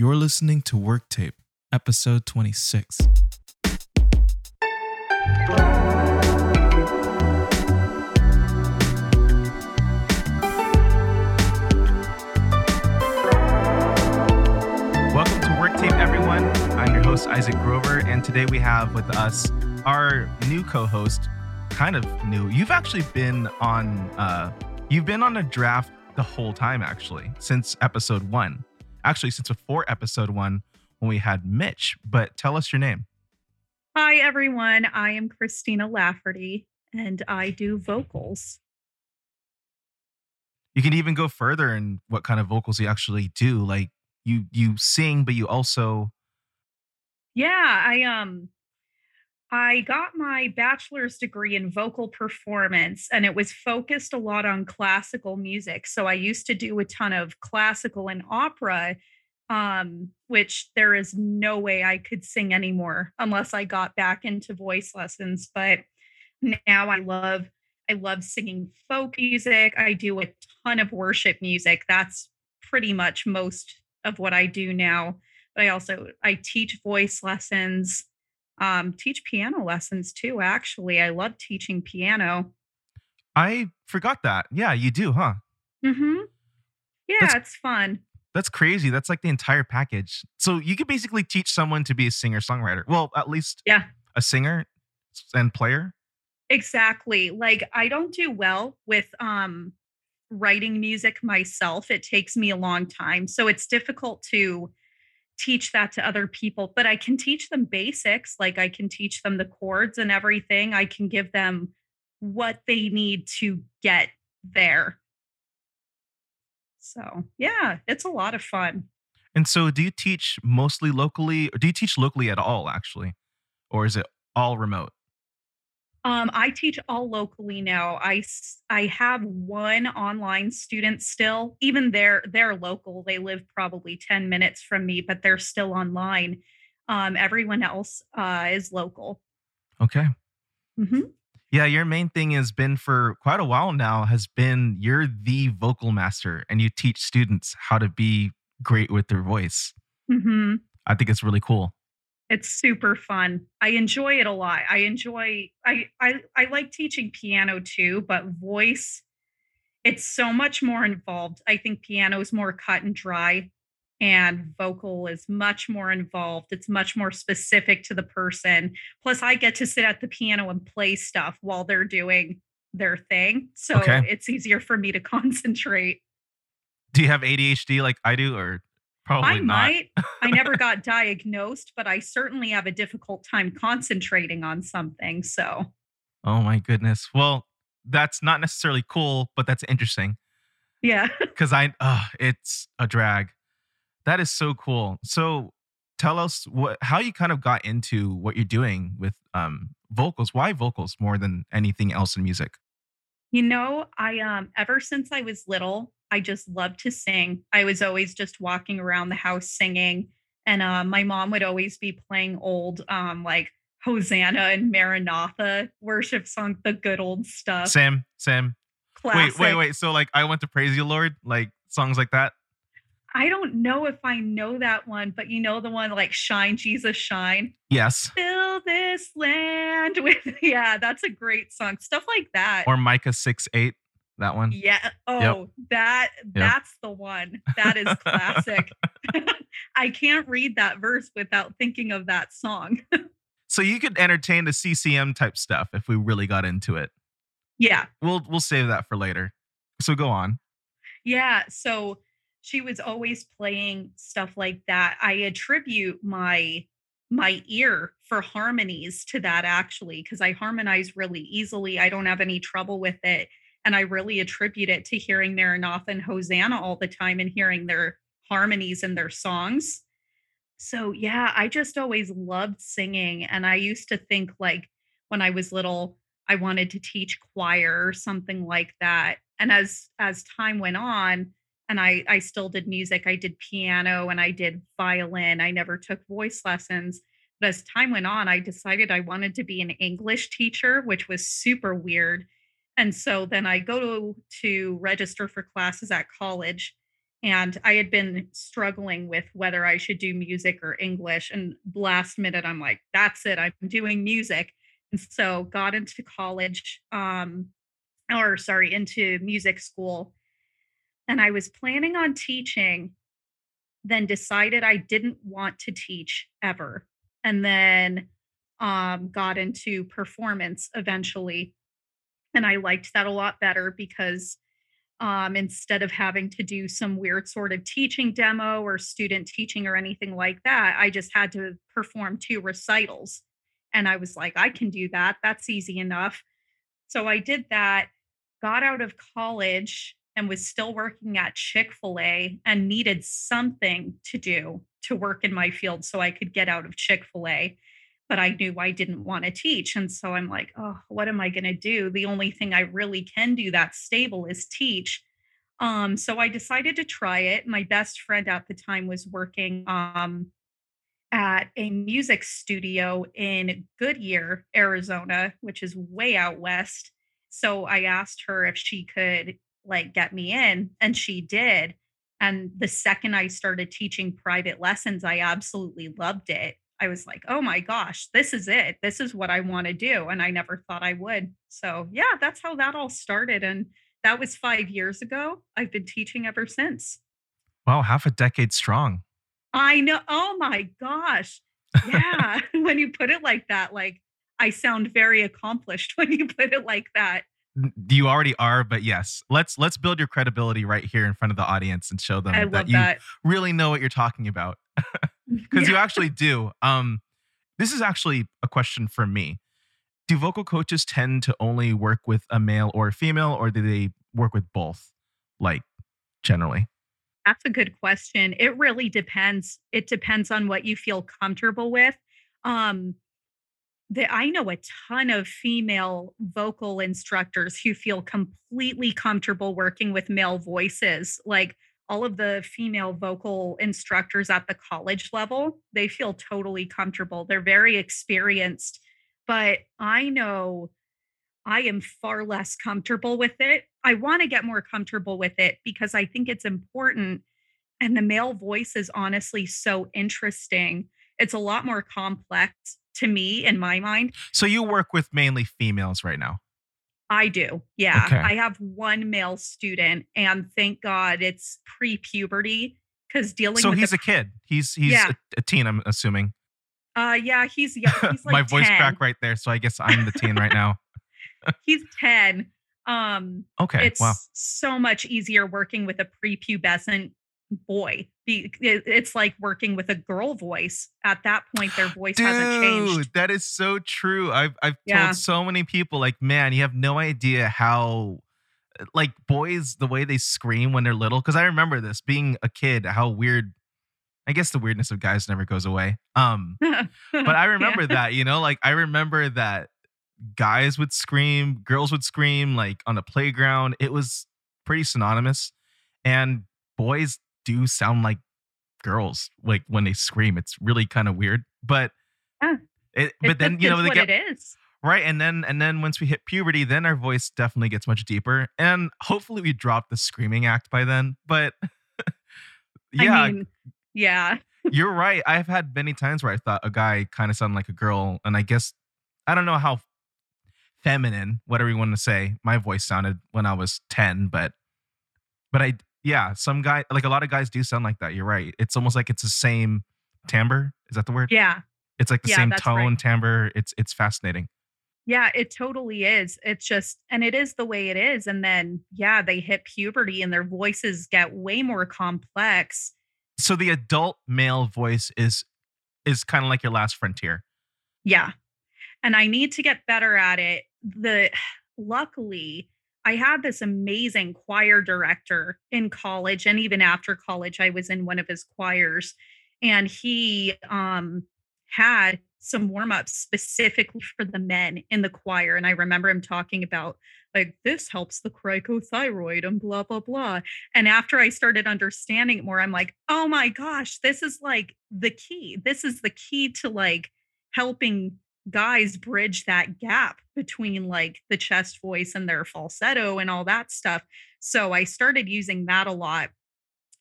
You're listening to Work Tape, episode 26. Welcome to Work Tape, everyone. I'm your host, Isaac Grover, and today we have with us our new co-host, kind of new. You've actually been on uh you've been on a draft the whole time, actually, since episode one. Actually, since before episode one when we had Mitch. But tell us your name. Hi, everyone. I am Christina Lafferty, and I do vocals. You can even go further in what kind of vocals you actually do. Like you you sing, but you also Yeah, I um I got my bachelor's degree in vocal performance and it was focused a lot on classical music. So I used to do a ton of classical and opera um which there is no way I could sing anymore unless I got back into voice lessons, but now I love I love singing folk music. I do a ton of worship music. That's pretty much most of what I do now. But I also I teach voice lessons, um, teach piano lessons too. Actually, I love teaching piano. I forgot that. Yeah, you do, huh? Mm-hmm. Yeah, That's- it's fun. That's crazy. That's like the entire package. So you could basically teach someone to be a singer songwriter. Well, at least Yeah. a singer and player. Exactly. Like I don't do well with um writing music myself. It takes me a long time. So it's difficult to teach that to other people, but I can teach them basics, like I can teach them the chords and everything. I can give them what they need to get there. So, yeah, it's a lot of fun. And so do you teach mostly locally or do you teach locally at all actually? Or is it all remote? Um, I teach all locally now. I s- I have one online student still. Even they're they're local. They live probably 10 minutes from me, but they're still online. Um, everyone else uh, is local. Okay. Mm-hmm. Yeah, your main thing has been for quite a while now has been you're the vocal master and you teach students how to be great with their voice. Mm-hmm. I think it's really cool. It's super fun. I enjoy it a lot. I enjoy. I I I like teaching piano too, but voice. It's so much more involved. I think piano is more cut and dry, and vocal is much more involved. It's much more specific to the person. Plus, I get to sit at the piano and play stuff while they're doing their thing, so Okay. it's easier for me to concentrate. Do you have ADHD like I do or probably I not? might. I never got diagnosed, but I certainly have a difficult time concentrating on something. So, Oh my goodness. Well, that's not necessarily cool, but that's interesting yeah. because I, uh, it's a drag. That is so cool. So tell us what, how you kind of got into what you're doing with um, vocals. Why vocals more than anything else in music? You know, I um ever since I was little, I just loved to sing. I was always just walking around the house singing and uh, my mom would always be playing old um like Hosanna and Maranatha worship song, the good old stuff. Sam, Sam. Classic. Wait, wait, wait. So like I went to praise you, Lord, like songs like that. I don't know if I know that one, but you know the one like Shine Jesus Shine. Yes. fill this land with yeah that's a great song stuff like that Or Micah 6 8, that one. yeah oh that that's the one that is classic i can't read that verse without thinking of that song So you could entertain the CCM type stuff if we really got into it. yeah We'll we'll save that for later. So go on. yeah so she was always playing stuff like that i attribute my my ear for harmonies to that actually because i harmonize really easily i don't have any trouble with it and i really attribute it to hearing maranatha and hosanna all the time and hearing their harmonies in their songs. So yeah i just always loved singing and i used to think like when i was little i wanted to teach choir or something like that and as as time went on and I I still did music. I did piano and I did violin. I never took voice lessons. But as time went on, I decided I wanted to be an English teacher, which was super weird. And so then I go to, to register for classes at college and I had been struggling with whether I should do music or English. And last minute, I'm like, that's it, I'm doing music. And so got into college, um, or sorry, into music school. And I was planning on teaching, then decided I didn't want to teach ever. And then um, got into performance eventually. And I liked that a lot better because um, instead of having to do some weird sort of teaching demo or student teaching or anything like that, I just had to perform two recitals. And I was like, I can do that. That's easy enough. So I did that, got out of college, and was still working at Chick fil A and needed something to do to work in my field so I could get out of Chick fil A but I knew I didn't want to teach. And so I'm like, oh, what am I going to do? The only thing I really can do that's stable is teach. Um, so I decided to try it. My best friend at the time was working um, at a music studio in Goodyear, Arizona, which is way out west. So I asked her if she could like get me in, and she did. And the second I started teaching private lessons, I absolutely loved it. I was like, oh my gosh, this is it. This is what I want to do. And I never thought I would. So, yeah, that's how that all started. And that was five years ago. I've been teaching ever since. Wow, half a decade strong. I know. Oh my gosh. Yeah. when you put it like that, like I sound very accomplished when you put it like that. You already are, but yes, let's let's build your credibility right here in front of the audience and show them I that you that. really know what you're talking about. because yeah. you actually do. Um, this is actually a question for me. Do vocal coaches tend to only work with a male or a female, or do they work with both, like generally? That's a good question. It really depends. It depends on what you feel comfortable with. Um, the, I know a ton of female vocal instructors who feel completely comfortable working with male voices. Like all of the female vocal instructors at the college level, they feel totally comfortable. They're very experienced. But I know I am far less comfortable with it. I want to get more comfortable with it because I think it's important. And the male voice is honestly so interesting. It's a lot more complex to me in my mind. So you work with mainly females right now? I do. Yeah. Okay. I have one male student and thank God it's pre-puberty because dealing so with he's a kid. He's he's yeah. a, a, teen, I'm assuming. Uh yeah, he's young. He's like My voice 10. crack right there. So I guess I'm the teen right now. he's 10. Um okay. It's wow. so much easier working with a prepubescent boy. It's like working with a girl voice. At that point, their voice Dude, hasn't changed. That is so true. I've I've yeah. told so many people, like, man, you have no idea how like boys the way they scream when they're little. Cause I remember this being a kid, how weird I guess the weirdness of guys never goes away. Um, but I remember yeah. that, you know, like I remember that guys would scream, girls would scream, like on the playground. It was pretty synonymous. And boys do sound like girls like when they scream it's really kind of weird but yeah. it, but then you know they get it is right and then and then once we hit puberty then our voice definitely gets much deeper and hopefully we drop the screaming act by then but yeah I mean, yeah you're right i've had many times where i thought a guy kind of sounded like a girl and i guess i don't know how feminine whatever you want to say my voice sounded when i was 10 but but i yeah, some guy like a lot of guys do sound like that. You're right. It's almost like it's the same timbre. Is that the word? Yeah. It's like the yeah, same tone, right. timbre. It's it's fascinating. Yeah, it totally is. It's just and it is the way it is. And then yeah, they hit puberty and their voices get way more complex. So the adult male voice is is kind of like your last frontier. Yeah. And I need to get better at it. The luckily I had this amazing choir director in college and even after college I was in one of his choirs and he um had some warm-ups specifically for the men in the choir and I remember him talking about like this helps the cricothyroid and blah blah blah and after I started understanding it more I'm like oh my gosh this is like the key. This is the key to like helping guys bridge that gap between like the chest voice and their falsetto and all that stuff. So I started using that a lot.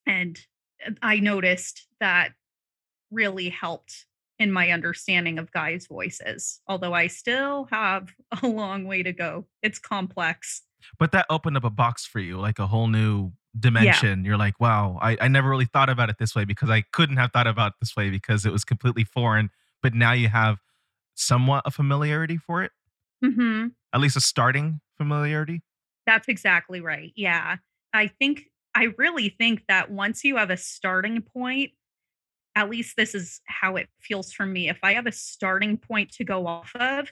And uh, I noticed that really helped in my understanding of guys' voices, although I still have a long way to go. It's complex. But that opened up a box for you, like a whole new dimension. Yeah. You're like, wow, I, I never really thought about it this way because I couldn't have thought about it this way because it was completely foreign. But now you have somewhat a familiarity for it. Mm-hmm. At least a starting familiarity. That's exactly right. Yeah. I think, I really think that once you have a starting point, at least this is how it feels for me. If I have a starting point to go off of,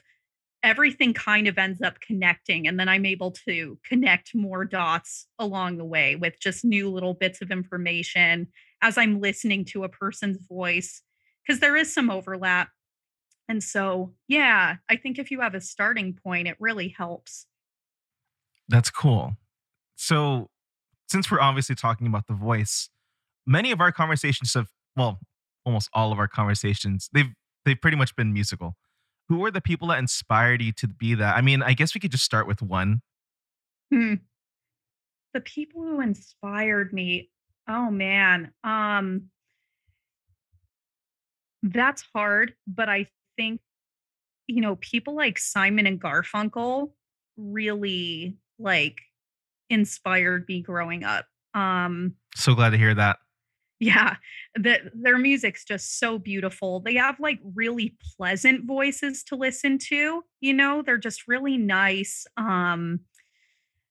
everything kind of ends up connecting. And then I'm able to connect more dots along the way with just new little bits of information as I'm listening to a person's voice, because there is some overlap. And so, yeah, I think if you have a starting point, it really helps. That's cool. So, since we're obviously talking about the voice, many of our conversations have, well, almost all of our conversations, they've they've pretty much been musical. Who were the people that inspired you to be that? I mean, I guess we could just start with one. Hmm. The people who inspired me. Oh man. Um that's hard, but I think you know, people like Simon and Garfunkel really like inspired me growing up. Um so glad to hear that. Yeah, the, their music's just so beautiful. They have like really pleasant voices to listen to, you know, they're just really nice. Um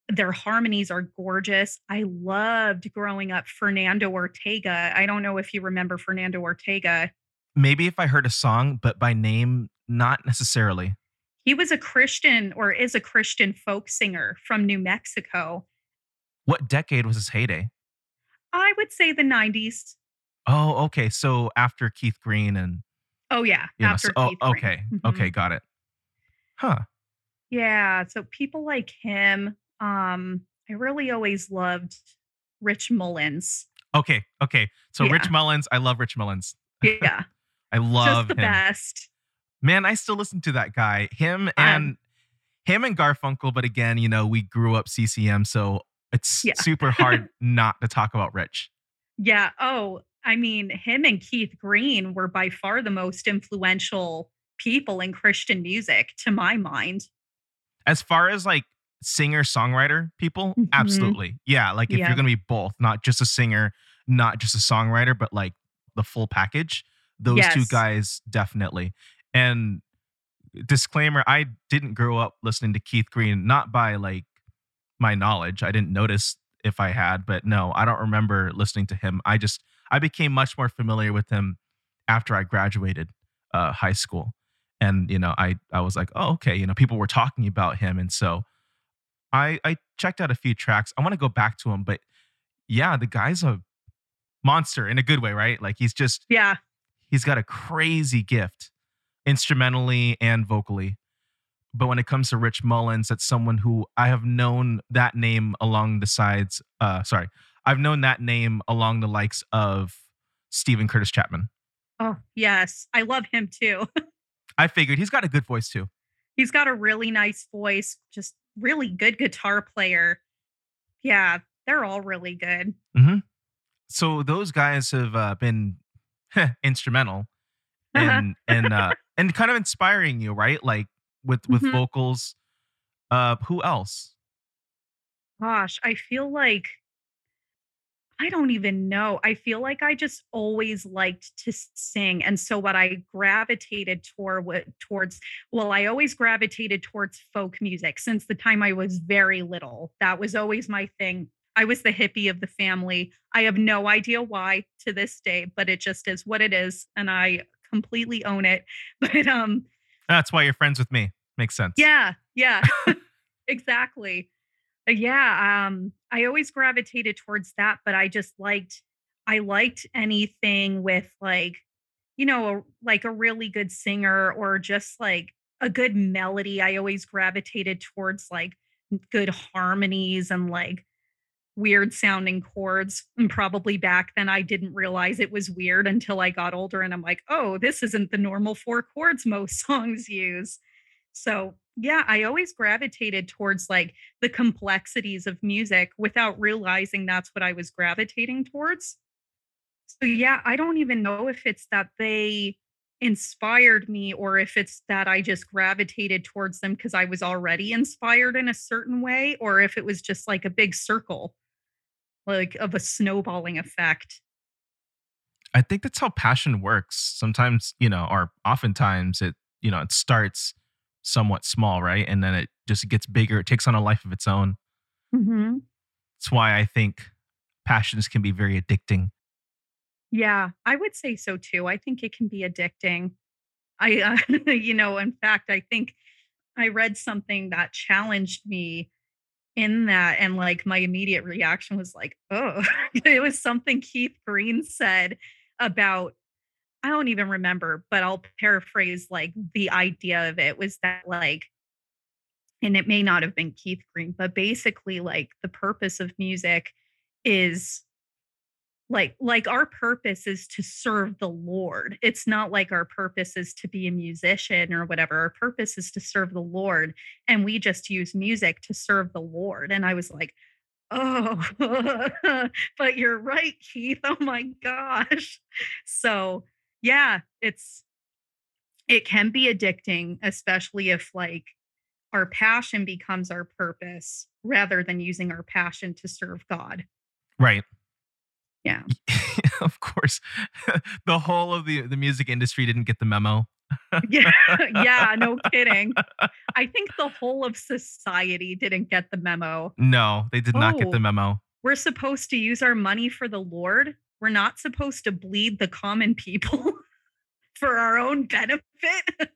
their harmonies are gorgeous. I loved growing up Fernando Ortega. I don't know if you remember Fernando Ortega. Maybe if I heard a song, but by name, not necessarily. He was a Christian or is a Christian folk singer from New Mexico. What decade was his heyday? I would say the 90s. Oh, okay. So after Keith Green and Oh yeah, after know, so, oh, okay. Mm-hmm. Okay, got it. Huh. Yeah, so people like him um I really always loved Rich Mullins. Okay, okay. So yeah. Rich Mullins, I love Rich Mullins. Yeah. I love Just the him. best. Man, I still listen to that guy. Him and um, him and Garfunkel, but again, you know, we grew up CCM, so it's yeah. super hard not to talk about Rich. Yeah. Oh, I mean, him and Keith Green were by far the most influential people in Christian music, to my mind. As far as like singer songwriter people, mm-hmm. absolutely. Yeah. Like if yeah. you're going to be both, not just a singer, not just a songwriter, but like the full package, those yes. two guys definitely. And disclaimer I didn't grow up listening to Keith Green, not by like my knowledge. I didn't notice if I had, but no, I don't remember listening to him. I just I became much more familiar with him after I graduated uh, high school, and you know I I was like, oh okay, you know people were talking about him, and so I I checked out a few tracks. I want to go back to him, but yeah, the guy's a monster in a good way, right? Like he's just yeah, he's got a crazy gift instrumentally and vocally. But when it comes to Rich Mullins, that's someone who I have known that name along the sides. Uh, sorry, I've known that name along the likes of Steven Curtis Chapman. Oh, yes. I love him too. I figured he's got a good voice too. He's got a really nice voice, just really good guitar player. Yeah, they're all really good. Mm-hmm. So those guys have uh, been instrumental and and uh, and kind of inspiring you, right? Like with with mm-hmm. vocals. Uh, who else? Gosh, I feel like I don't even know. I feel like I just always liked to sing. And so what I gravitated toward towards well, I always gravitated towards folk music since the time I was very little. That was always my thing. I was the hippie of the family. I have no idea why to this day, but it just is what it is and I completely own it. But um that's why you're friends with me. Makes sense. Yeah, yeah, exactly. Uh, yeah, um, I always gravitated towards that, but I just liked, I liked anything with like, you know, a, like a really good singer or just like a good melody. I always gravitated towards like good harmonies and like weird sounding chords. And probably back then I didn't realize it was weird until I got older and I'm like, oh, this isn't the normal four chords most songs use. So, yeah, I always gravitated towards like the complexities of music without realizing that's what I was gravitating towards. So, yeah, I don't even know if it's that they inspired me or if it's that I just gravitated towards them because I was already inspired in a certain way or if it was just like a big circle, like of a snowballing effect. I think that's how passion works. Sometimes, you know, or oftentimes it, you know, it starts somewhat small, right? And then it just gets bigger. It takes on a life of its own. hmm That's why I think passions can be very addicting. Yeah, I would say so too. I think it can be addicting. I, uh, you know, in fact, I think I read something that challenged me in that, and like my immediate reaction was like, oh, it was something Keith Green said about, I don't even remember, but I'll paraphrase like the idea of it was that, like, and it may not have been Keith Green, but basically, like, the purpose of music is like like our purpose is to serve the lord. It's not like our purpose is to be a musician or whatever. Our purpose is to serve the lord and we just use music to serve the lord. And i was like oh but you're right keith. Oh my gosh. So yeah it's it can be addicting especially if like our passion becomes our purpose rather than using our passion to serve god. Right. Yeah of course. the whole of the the music industry didn't get the memo. Yeah, yeah, no kidding. I think the whole of society didn't get the memo. no, they did not get the Oh, memo. we're supposed to use our money for the Lord. We're not supposed to bleed the common people for our own benefit.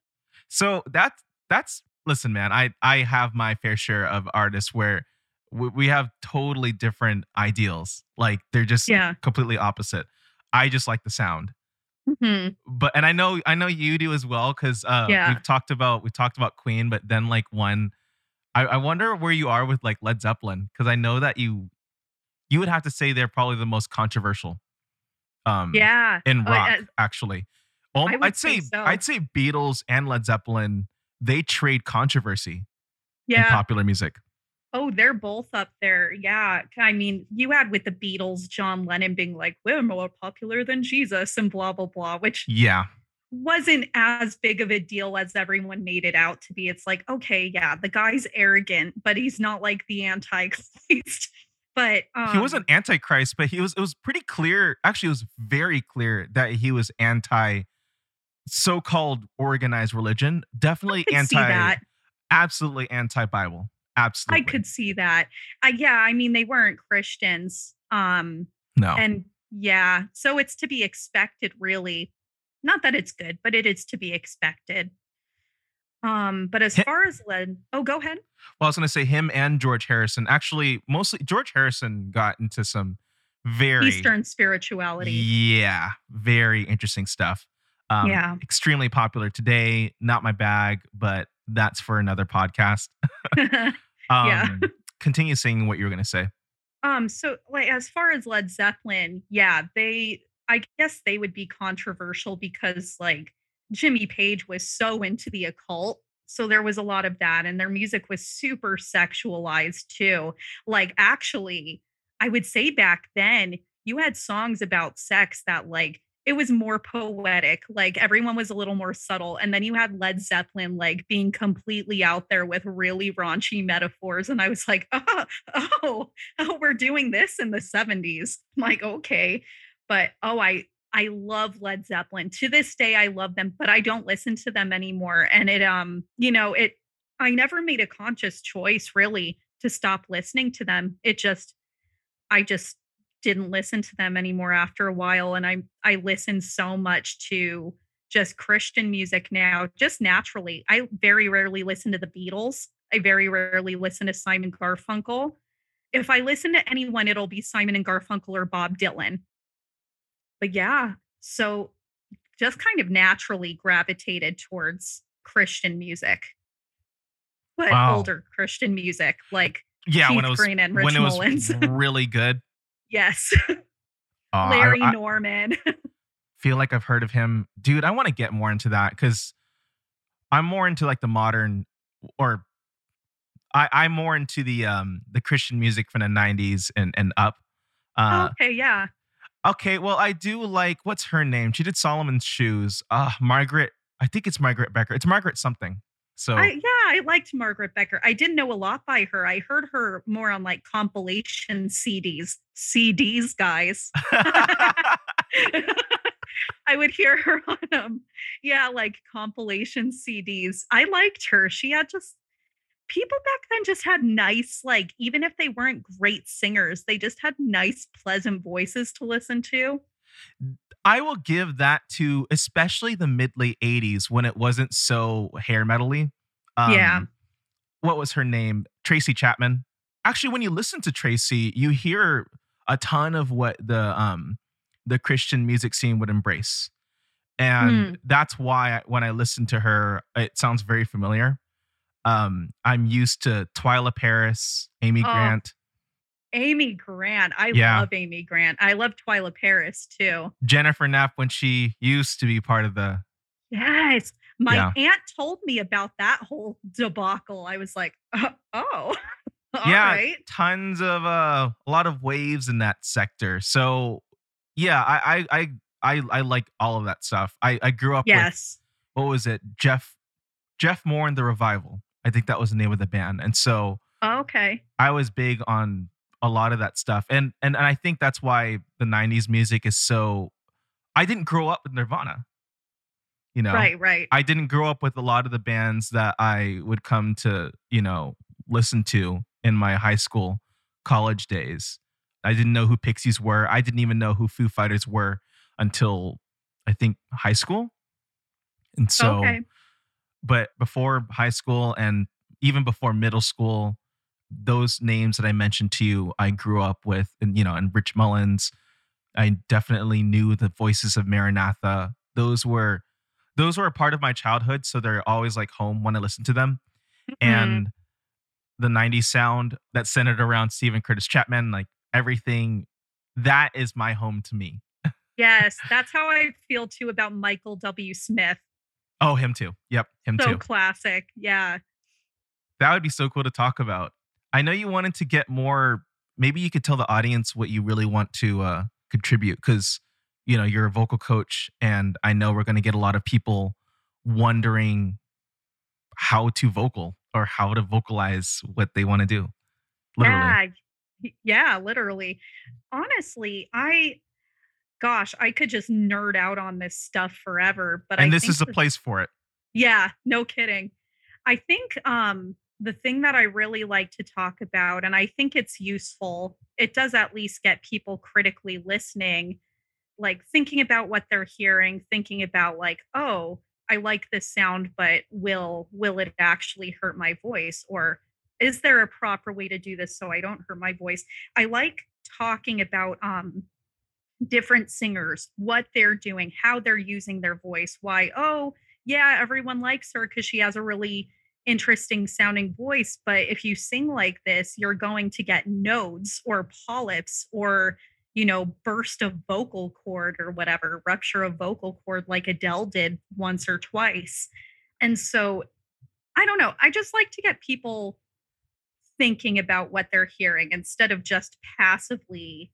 So that's that's listen, man. I I have my fair share of artists where we, we have totally different ideals. Like they're just Yeah. completely opposite. I just like the sound, Mhm. but and I know I know you do as well because uh, Yeah. we've talked about we talked about Queen, but then like one, I, I wonder where you are with like Led Zeppelin because I know that you you would have to say they're probably the most controversial um Yeah. in rock uh, actually. Um, I would I'd say say so. I'd say Beatles and Led Zeppelin they trade controversy in yeah. popular music. Oh, they're both up there. Yeah. I mean, you had with the Beatles, John Lennon being like, we're more popular than Jesus and blah, blah, blah, which Yeah. wasn't as big of a deal as everyone made it out to be. It's like, okay, yeah, the guy's arrogant, but he's not like the antichrist. But um he wasn't antichrist, but he was it was pretty clear, actually it was very clear that he was anti so-called organized religion. Definitely anti that. absolutely anti-Bible. Absolutely. I could see that. I yeah, I mean they weren't Christians. Um no. and yeah, so it's to be expected really. Not that it's good, but it is to be expected. Um but as far as led Oh, go ahead. Well, I was going to say him and George Harrison. Actually, mostly George Harrison got into some very Eastern spirituality. Yeah, very interesting stuff. Um, Yeah. extremely popular today. Not my bag, but that's for another podcast. Um, Yeah. continue saying what you were going to say. Um, so like as far as Led Zeppelin, yeah, they I guess they would be controversial because like Jimmy Page was so into the occult. So there was a lot of that and their music was super sexualized too. Like actually, I would say back then you had songs about sex that like it was more poetic. Like everyone was a little more subtle. And then you had Led Zeppelin like being completely out there with really raunchy metaphors. And I was like, oh, oh, oh, we're doing this in the 70s. I'm like, okay. But oh, I I love Led Zeppelin. To this day, I love them, but I don't listen to them anymore. And it um, you know, it I never made a conscious choice really to stop listening to them. It just I just didn't listen to them anymore after a while. And I I listen so much to just Christian music now, just naturally. I very rarely listen to the Beatles. I very rarely listen to Simon Garfunkel. If I listen to anyone, it'll be Simon and Garfunkel or Bob Dylan. But yeah, so just kind of naturally gravitated towards Christian music, but Wow. older Christian music like Yeah, Keith when it was Green and Rich when it was Mullins. really good. Yes, Uh, Larry I, Norman. feel like I've heard of him, dude. I want to get more into that because I'm more into like the modern or I, I'm more into the um the Christian music from the '90s and and up. Uh, okay, yeah. okay, well, I do like what's her name? She did Solomon's Shoes. Uh, Margaret. I think it's Margaret Becker. It's Margaret something. So I yeah, I liked Margaret Becker. I didn't know a lot by her. I heard her more on like compilation CDs. CDs, guys. I would hear her on um yeah, like compilation CDs. I liked her. She had just people back then just had nice like even if they weren't great singers, they just had nice pleasant voices to listen to. I will give that to especially the mid late 80s when it wasn't so hair metally. Um, Yeah. What was her name? Tracy Chapman. Actually, when you listen to Tracy, you hear a ton of what the um the Christian music scene would embrace. And that's why I, when I listen to her, it sounds very familiar. Um, I'm used to Twila Paris, Amy Oh, Grant, Amy Grant. I Yeah. love Amy Grant. I love Twila Paris too. Jennifer Neff when she used to be part of the Yes. My Yeah. aunt told me about that whole debacle. I was like, uh, oh, all Yeah. right. tons of uh a lot of waves in that sector. So yeah, I I I I, I like all of that stuff. I I grew up with Yes. what was it? Jeff Jeff Moore and the Revival. I think that was the name of the band. And so Okay. I was big on a lot of that stuff. And and, and I think that's why the 90s music is so I didn't grow up with Nirvana. You know. Right, right. I didn't grow up with a lot of the bands that I would come to, you know, listen to in my high school, college days. I didn't know who Pixies were. I didn't even know who Foo Fighters were until I think high school. And so, okay. but before high school and even before middle school, those names that I mentioned to you, I grew up with, and you know, and Rich Mullins. I definitely knew the voices of Maranatha. Those were those were a part of my childhood, so they're always like home when I listen to them. Mhm. And the 90s sound that's centered around Steven Curtis Chapman, like everything, that is my home to me. yes, that's how I feel too about Michael W. Smith. Oh, him too. Yep, him too. So too. classic. Yeah. That would be so cool to talk about. I know you wanted to get more. Maybe you could tell the audience what you really want to uh, contribute because, you know, you're a vocal coach, and I know we're going to get a lot of people wondering how to vocal or how to vocalize what they want to do. Literally. Yeah. Yeah, literally. Honestly, I gosh, I could just nerd out on this stuff forever, but I and this think is a the- place for it. Yeah, no kidding. I think um the thing that I really like to talk about, and I think it's useful, it does at least get people critically listening, like thinking about what they're hearing, thinking about like, oh, I like this sound, but will will it actually hurt my voice? Or is there a proper way to do this so I don't hurt my voice? I like talking about um different singers, what they're doing, how they're using their voice, why, oh, yeah, everyone likes her because she has a really interesting sounding voice. But if you sing like this, you're going to get nodes or polyps or, you know, burst of vocal cord or whatever, rupture of vocal cord like Adele did once or twice. And so I don't know. I just like to get people thinking about what they're hearing instead of just passively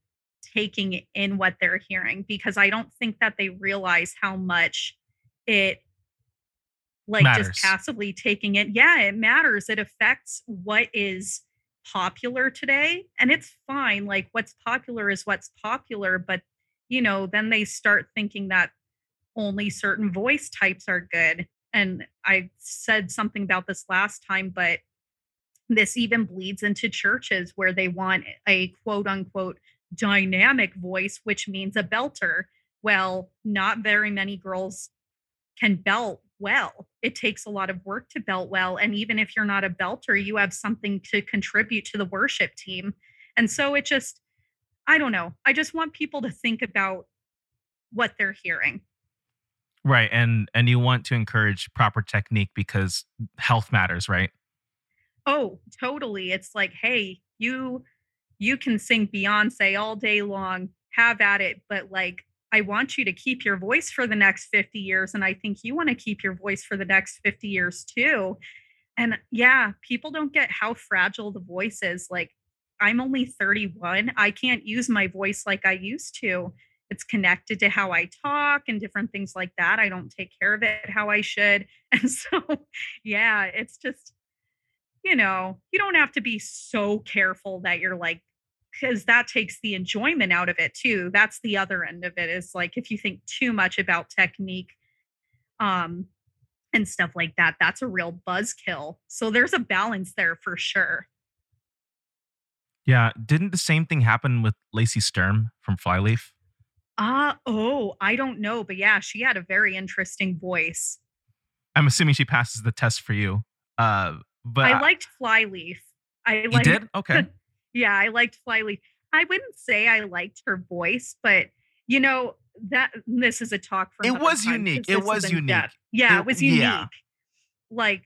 taking in what they're hearing because I don't think that they realize how much it like Matters. just passively taking it. Yeah, it matters. It affects what is popular today. And it's fine. Like what's popular is what's popular. But, you know, then they start thinking that only certain voice types are good. And I said something about this last time, but this even bleeds into churches where they want a quote unquote dynamic voice, which means a belter. Well, not very many girls can belt well. It takes a lot of work to belt well. And even if you're not a belter, you have something to contribute to the worship team. And so it just, I don't know. I just want people to think about what they're hearing. Right. And and you want to encourage proper technique because health matters, right? Oh, totally. It's like, hey, you you can sing Beyonce all day long, have at it, but like I want you to keep your voice for the next 50 years and I think you want to keep your voice for the next 50 years too. And yeah, people don't get how fragile the voice is. Like, I'm only 31. I can't use my voice like I used to. It's connected to how I talk and different things like that. I don't take care of it how I should. And so, yeah, it's just, you know, you don't have to be so careful that you're like, because that takes the enjoyment out of it too. That's the other end of it is like if you think too much about technique, um, and stuff like that, that's a real buzzkill. So there's a balance there for sure. Yeah. Didn't the same thing happen with Lacey Sturm from Flyleaf? Ah, uh, oh, I don't know, but yeah, she had a very interesting voice. I'm assuming she passes the test for you. Uh, but I liked Flyleaf. I liked, you did okay. Yeah, I liked Flyleaf. I wouldn't say I liked her voice, but you know that this is a talk for. It was unique. It was unique. Depth. Yeah, it, it was unique. Yeah. Like,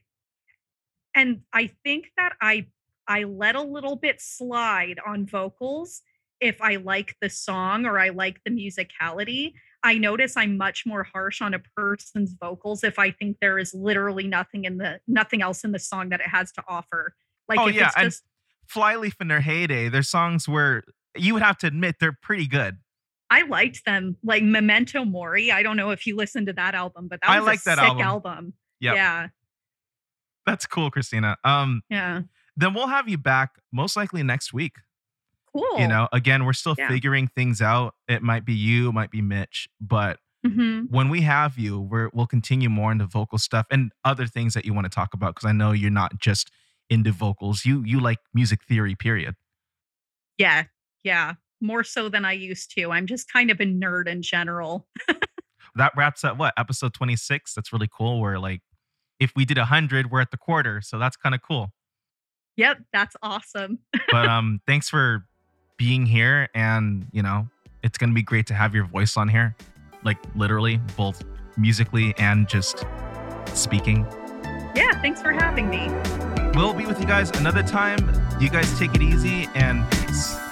and I think that I I let a little bit slide on vocals if I like the song or I like the musicality. I notice I'm much more harsh on a person's vocals if I think there is literally nothing in the nothing else in the song that it has to offer. Like oh, if yeah, it's just Flyleaf in their heyday, their songs were you would have to admit they're pretty good. I liked them, like Memento Mori. I don't know if you listened to that album, but that was I like a that sick album. album. Yep. Yeah. That's cool, Christina. Um yeah. Then we'll have you back most likely next week. Cool. You know, again, we're still yeah. figuring things out. It might be you, it might be Mitch, but mm-hmm. when we have you, we're, we'll continue more into vocal stuff and other things that you want to talk about because I know you're not just into vocals. You you like music theory, period. Yeah, yeah, more so than I used to. I'm just kind of a nerd in general. that wraps up what episode 26. That's really cool. Where like if we did a hundred, we're at the quarter, so that's kind of cool. Yep, that's awesome. but um, thanks for being here and you know it's going to be great to have your voice on here like literally both musically and just speaking yeah thanks for having me. We'll be with you guys another time. You guys take it easy and peace